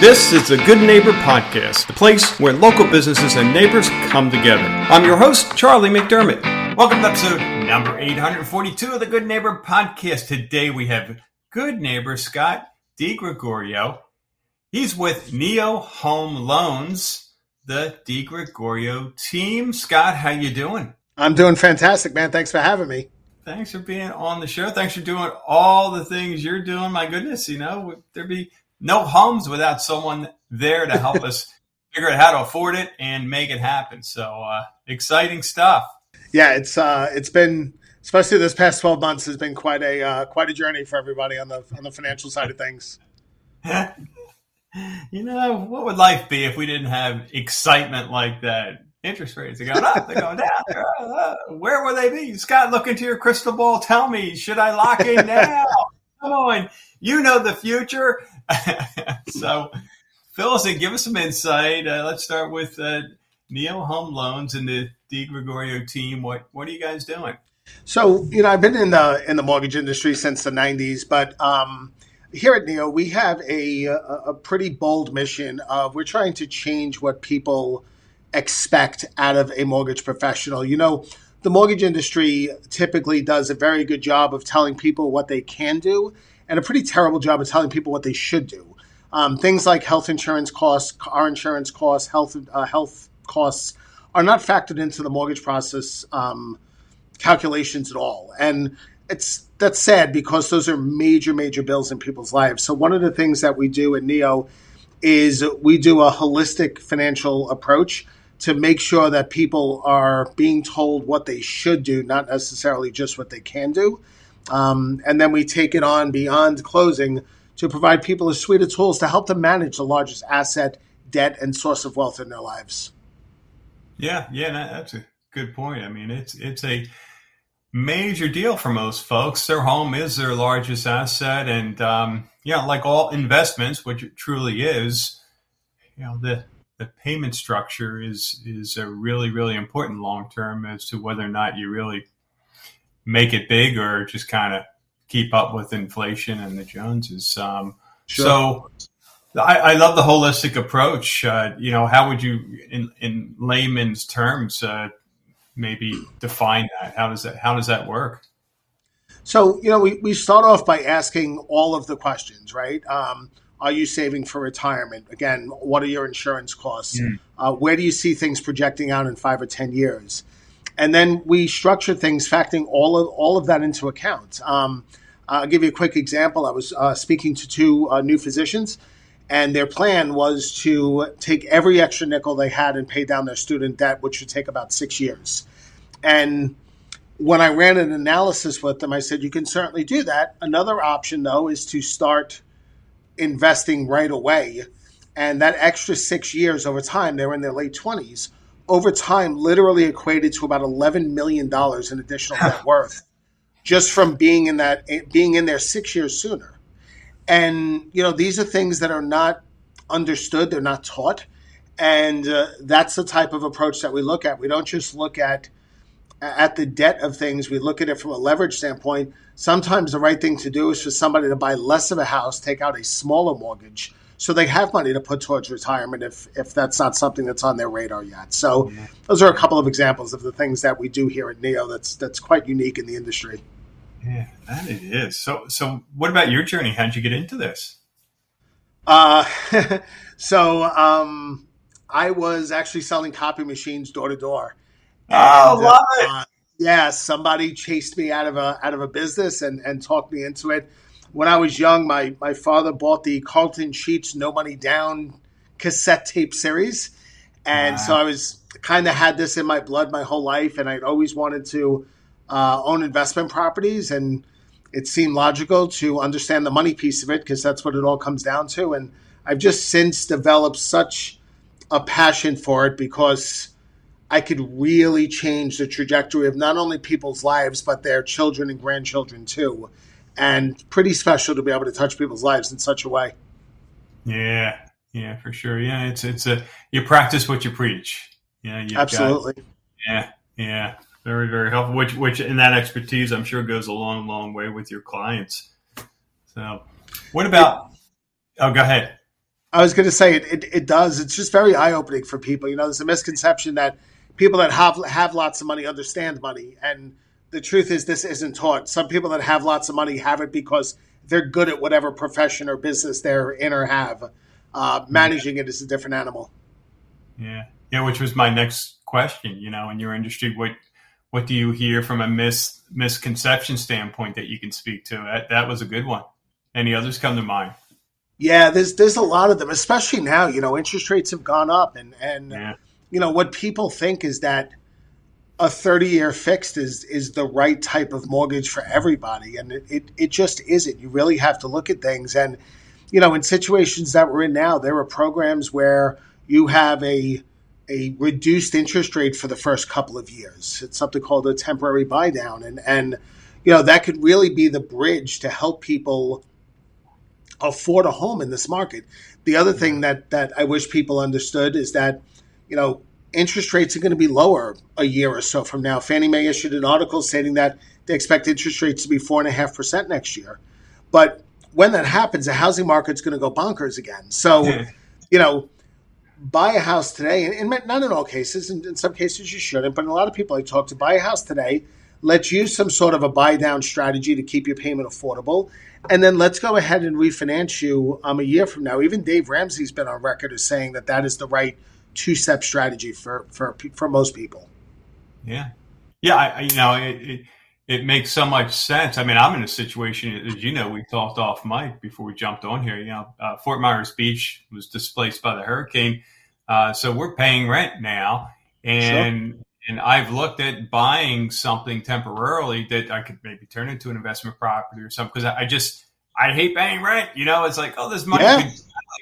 This is the Good Neighbor Podcast, the place where local businesses and neighbors come together. I'm your host, Charlie McDermott. Welcome to episode number 842 of the Good Neighbor Podcast. Today we have good neighbor Scott DiGregorio. He's with Neo Home Loans, the DiGregorio team. Scott, how you doing? I'm doing fantastic, man. Thanks for having me. Thanks for being on the show. Thanks for doing all the things you're doing. My goodness, you know, there'd be no homes without someone there to help us figure out how to afford it and make it happen. So uh, exciting stuff. Yeah, it's uh, it's been especially this past twelve months has been quite a uh, quite a journey for everybody on the on the financial side of things. you know, what would life be if we didn't have excitement like that? Interest rates are going up, they're going down. Uh, where will they be? Scott, look into your crystal ball. Tell me, should I lock in now? On, you know the future. so, Phyllis, give us some insight. Uh, let's start with uh, Neo Home Loans and the DiGregorio team. What what are you guys doing? So, you know, I've been in the in the mortgage industry since the '90s, but um, here at Neo, we have a a pretty bold mission of we're trying to change what people expect out of a mortgage professional. You know, the mortgage industry typically does a very good job of telling people what they can do and a pretty terrible job of telling people what they should do. Um, things like health insurance costs, car insurance costs, health uh, health costs are not factored into the mortgage process um, calculations at all, and it's that's sad because those are major major bills in people's lives. So one of the things that we do at Neo is we do a holistic financial approach to make sure that people are being told what they should do, not necessarily just what they can do. Um, and then we take it on beyond closing to provide people a suite of tools to help them manage the largest asset, debt, and source of wealth in their lives. Yeah, yeah, that's a good point. I mean, it's it's a major deal for most folks. Their home is their largest asset, and um, know, like all investments, which it truly is, you know, the the payment structure is is a really really important long term as to whether or not you really make it big or just kind of keep up with inflation and the Joneses. Um, sure. So I, I, love the holistic approach. Uh, you know, how would you, in, in layman's terms, uh, maybe define that? How does that How does that work? So you know, we, we start off by asking all of the questions, right? Um, are you saving for retirement? Again, what are your insurance costs? Mm. Uh, where do you see things projecting out in five or ten years? And then we structure things factoring all of all of that into account. Um, I'll give you a quick example. I was uh, speaking to two uh, new physicians, and their plan was to take every extra nickel they had and pay down their student debt, which would take about six years. And when I ran an analysis with them, I said, You can certainly do that. Another option, though, is to start investing right away. And that extra six years over time, they're in their late 20s over time literally equated to about $11 million in additional net worth just from being in that being in there six years sooner. And you know these are things that are not understood they're not taught and uh, that's the type of approach that we look at. We don't just look at at the debt of things we look at it from a leverage standpoint. Sometimes the right thing to do is for somebody to buy less of a house take out a smaller mortgage so they have money to put towards retirement if if that's not something that's on their radar yet. So yeah. those are a couple of examples of the things that we do here at Neo that's that's quite unique in the industry. Yeah, that it is. So so what about your journey? How did you get into this? Uh, so um, I was actually selling copy machines door to door. Oh, love uh, it. Uh, yeah, somebody chased me out of a out of a business and and talked me into it when I was young, my my father bought the Carlton Sheets No Money Down cassette tape series, and wow. so I was kind of had this in my blood my whole life, and I'd always wanted to uh, own investment properties, and it seemed logical to understand the money piece of it because that's what it all comes down to. And I've just since developed such a passion for it because I could really change the trajectory of not only people's lives but their children and grandchildren too and pretty special to be able to touch people's lives in such a way. Yeah, yeah, for sure. Yeah, it's it's a you practice what you preach. Yeah, absolutely. Got, yeah, yeah, very very helpful. Which which in that expertise, I'm sure goes a long long way with your clients. So, what about? Oh, go ahead. I was going to say it, it, it. does. It's just very eye opening for people. You know, there's a misconception that people that have have lots of money understand money, and the truth is this isn't taught. Some people that have lots of money have it because they're good at whatever profession or business they're in or have. Uh, managing it is a different animal. Yeah, yeah. Which was my next question. You know, in your industry, what what do you hear from a mis misconception standpoint that you can speak to? That that was a good one. Any others come to mind? Yeah, there's there's a lot of them, especially now. You know, interest rates have gone up, and and yeah. you know what people think is that a 30 year fixed is is the right type of mortgage for everybody, and it, it it just isn't. You really have to look at things, and you know, in situations that we're in now, there are programs where you have a a reduced interest rate for the first couple of years. It's something called a temporary buy down, and and you know that could really be the bridge to help people afford a home in this market. The other thing that that I wish people understood is that you know interest rates are going to be lower a year or so from now. Fannie Mae issued an article stating that they expect interest rates to be four and a half percent next year, but when that happens, the housing market's going to go bonkers again. So, you know, buy a house today, and, not in all cases, in, in some cases you shouldn't, but a lot of people I talk to buy a house today. Let's use some sort of a buy down strategy to keep your payment affordable and then let's go ahead and refinance you um, a year from now. Even Dave Ramsey's been on record as saying that that is the right two step strategy for, for for most people. Yeah, yeah, I, you know it, it, it makes so much sense. I mean, I'm in a situation as you know we talked off mic before we jumped on here. You know, uh, Fort Myers Beach was displaced by the hurricane, uh, so we're paying rent now, and sure. And I've looked at buying something temporarily that I could maybe turn into an investment property or something because I, I, just I hate paying rent. You know, it's like oh, this money yeah. could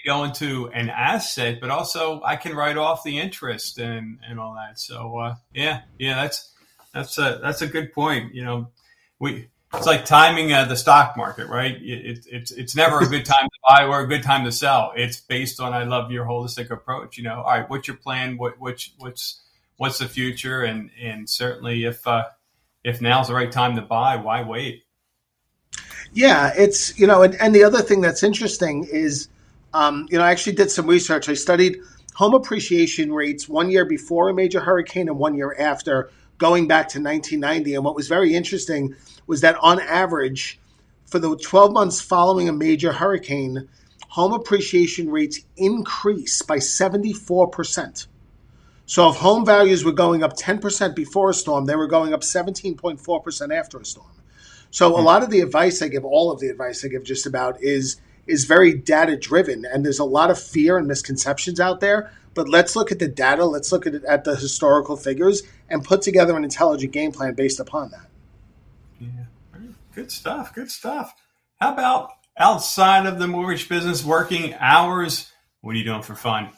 go into an asset, but also I can write off the interest and and all that. So uh, yeah, yeah, that's that's a that's a good point. You know, we it's like timing uh, the stock market, right? It, it, it's it's never a good time to buy or a good time to sell. It's based on I love your holistic approach. You know, all right, what's your plan? What what's what's what's the future, and and certainly if uh, if now's the right time to buy, why wait? Yeah, it's you know, and, and the other thing that's interesting is, um, you know, I actually did some research. I studied home appreciation rates one year before a major hurricane and one year after, going back to 1990. And what was very interesting was that on average, for the 12 months following a major hurricane, home appreciation rates increase by 74 percent. So if home values were going up 10% before a storm, they were going up 17.4% after a storm. So a hmm. lot of the advice I give, all of the advice I give just about is is very data driven and there's a lot of fear and misconceptions out there, but let's look at the data, let's look at it, at the historical figures and put together an intelligent game plan based upon that. Yeah. Good stuff. Good stuff. How about outside of the mortgage business working hours? What are you doing for fun?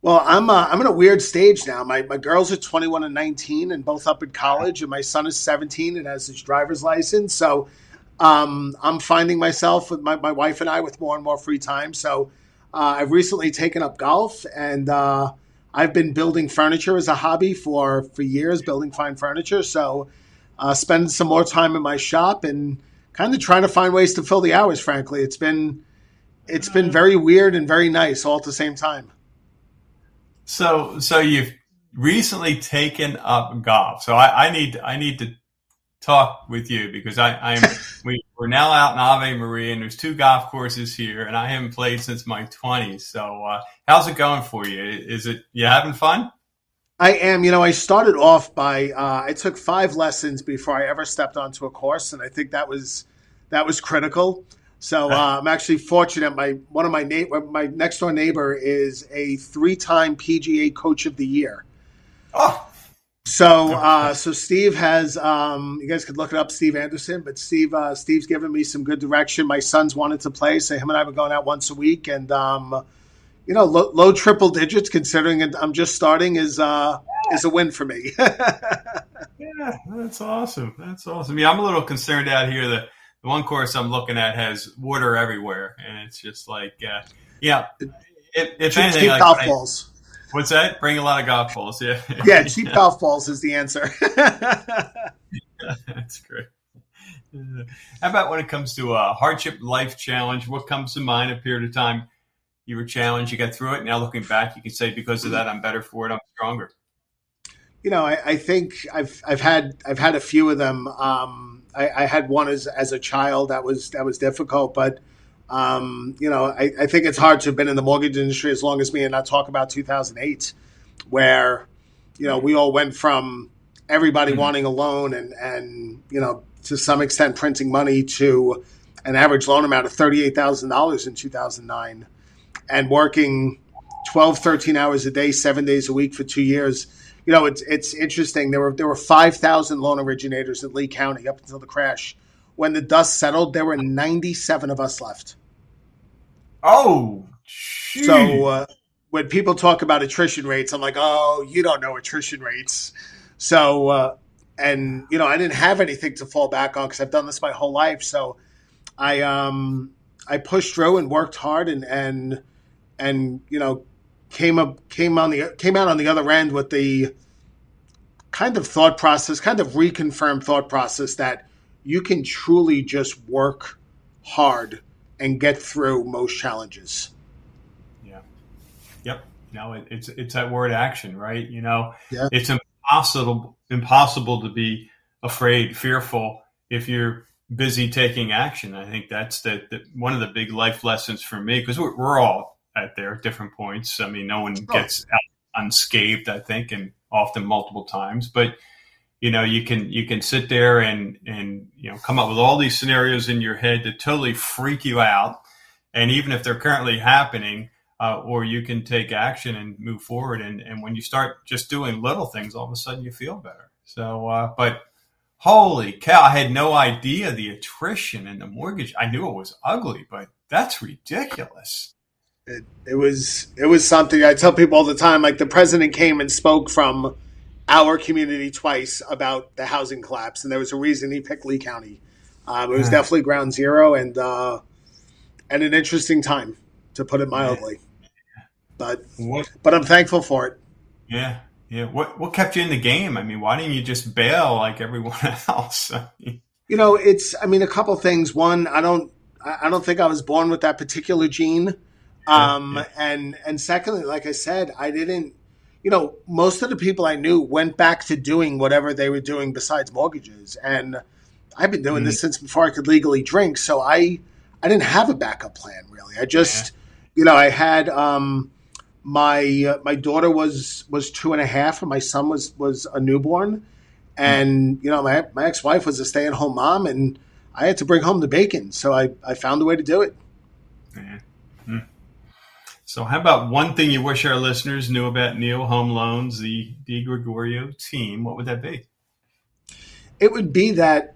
Well, I'm uh, I'm in a weird stage now. My my girls are 21 and 19, and both up in college, and my son is 17 and has his driver's license. So, um, I'm finding myself with my, my wife and I with more and more free time. So, uh, I've recently taken up golf, and uh, I've been building furniture as a hobby for for years, building fine furniture. So, uh, spending some more time in my shop and kind of trying to find ways to fill the hours. Frankly, it's been it's been very weird and very nice all at the same time. So, so you've recently taken up golf. So I, I need, I need to talk with you because I, I'm, we, we're now out in Ave Maria and there's two golf courses here and I haven't played since my twenties. So, uh, how's it going for you? Is it, you having fun? I am. You know, I started off by uh, I took five lessons before I ever stepped onto a course, and I think that was that was critical. So uh, I'm actually fortunate. My one of my na- my next door neighbor is a three time PGA Coach of the Year. Oh. So uh, so Steve has um, you guys could look it up, Steve Anderson. But Steve uh, Steve's given me some good direction. My sons wanted to play, so him and I were going out once a week, and um, you know, low, low, triple digits considering I'm just starting is uh, is a win for me. yeah, that's awesome. That's awesome. Yeah, I'm a little concerned out here that the one course I'm looking at has water everywhere, and it's just like, uh, yeah. If, if anything, like, golf balls. What's that? Bring a lot of golf balls. Yeah. Yeah, cheap golf balls is the answer. That's great. How about when it comes to a hardship life challenge? What comes to mind a period of time you were challenged, you got through it. Now looking back, you can say because of that, I'm better for it. I'm stronger. You know, I, I think I've I've had I've had a few of them. Um, I, I, had one as as a child that was that was difficult, but um, you know, I, I, think it's hard to have been in the mortgage industry as long as me and not talk about 2008, where you know we all went from everybody mm-hmm. wanting a loan and and you know to some extent printing money to an average loan amount of $38,000 in 2009 and working 12, 13 hours a day, seven days a week for two years. You know, it's, it's interesting. There were, there were 5,000 loan originators in Lee County up until the crash. When the dust settled, there were 97 of us left. Oh, geez. so uh, when people talk about attrition rates, I'm like, oh, you don't know attrition rates. So, uh, and you know, I didn't have anything to fall back on because I've done this my whole life. So, I um I pushed through and worked hard and and and you know came up came on the came out on the other end with the kind of thought process, kind of reconfirmed thought process that you can truly just work hard and get through most challenges. Yeah. Yep. No, it, it's it's that word action, right? You know, yeah. it's impossible impossible to be afraid, fearful if you're busy taking action. I think that's the, the one of the big life lessons for me because we're, we're, all at there at different points. I mean, no one oh. gets unscathed, I think, and often multiple times, but you know, you can you can sit there and and you know come up with all these scenarios in your head to totally freak you out, and even if they're currently happening. Uh, or you can take action and move forward. And, and when you start just doing little things, all of a sudden you feel better. So, uh, but holy cow, I had no idea the attrition in the mortgage. I knew it was ugly, but that's ridiculous. It, it was it was something I tell people all the time. Like the president came and spoke from our community twice about the housing collapse, and there was a reason he picked Lee County. Um, it was definitely ground zero, and uh, and an interesting time, to put it mildly. But what? but I'm thankful for it. Yeah, yeah. What what kept you in the game? I mean, why didn't you just bail like everyone else? you know, it's. I mean, a couple things. One, I don't. I don't think I was born with that particular gene. Um, yeah, yeah. and and secondly, like I said, I didn't. You know, most of the people I knew went back to doing whatever they were doing besides mortgages, and I've been doing mm-hmm. this since before I could legally drink. So I, I didn't have a backup plan really. I just, yeah. you know, I had. Um, my uh, my daughter was was two and a half, and my son was was a newborn, and you know my my ex wife was a stay at home mom, and I had to bring home the bacon, so I I found a way to do it. Mm-hmm. So, how about one thing you wish our listeners knew about Neo Home Loans, the DiGregorio team? What would that be? It would be that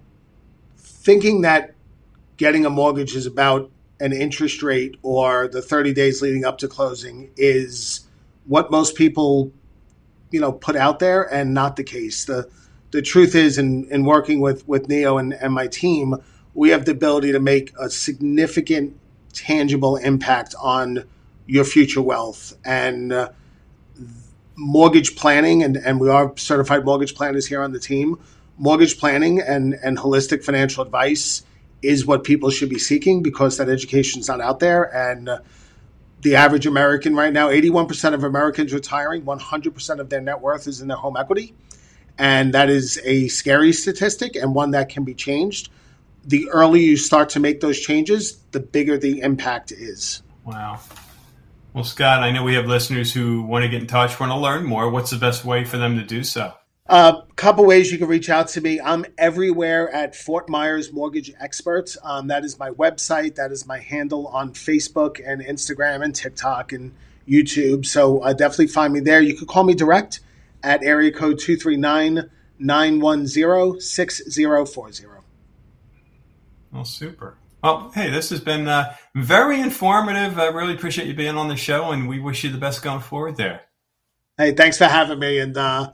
thinking that getting a mortgage is about an interest rate or the 30 days leading up to closing is what most people you know put out there and not the case the the truth is in, in working with with neo and, and my team we have the ability to make a significant tangible impact on your future wealth and uh, mortgage planning and, and we are certified mortgage planners here on the team mortgage planning and, and holistic financial advice is what people should be seeking because that education is not out there. And uh, the average American right now, 81% of Americans retiring, 100% of their net worth is in their home equity. And that is a scary statistic and one that can be changed. The earlier you start to make those changes, the bigger the impact is. Wow. Well, Scott, I know we have listeners who want to get in touch, want to learn more. What's the best way for them to do so? A uh, couple ways you can reach out to me. I'm everywhere at Fort Myers Mortgage Experts. Um, that is my website. That is my handle on Facebook and Instagram and TikTok and YouTube. So uh, definitely find me there. You can call me direct at area code 239 910 6040. Well, super. Well, hey, this has been uh, very informative. I really appreciate you being on the show, and we wish you the best going forward there. Hey, thanks for having me. And, uh,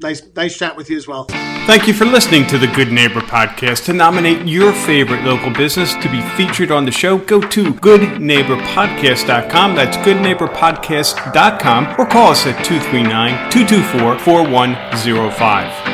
nice nice chat with you as well. Thank you for listening to the Good Neighbor podcast. To nominate your favorite local business to be featured on the show, go to goodneighborpodcast.com. That's goodneighborpodcast.com or call us at 239 224 4105.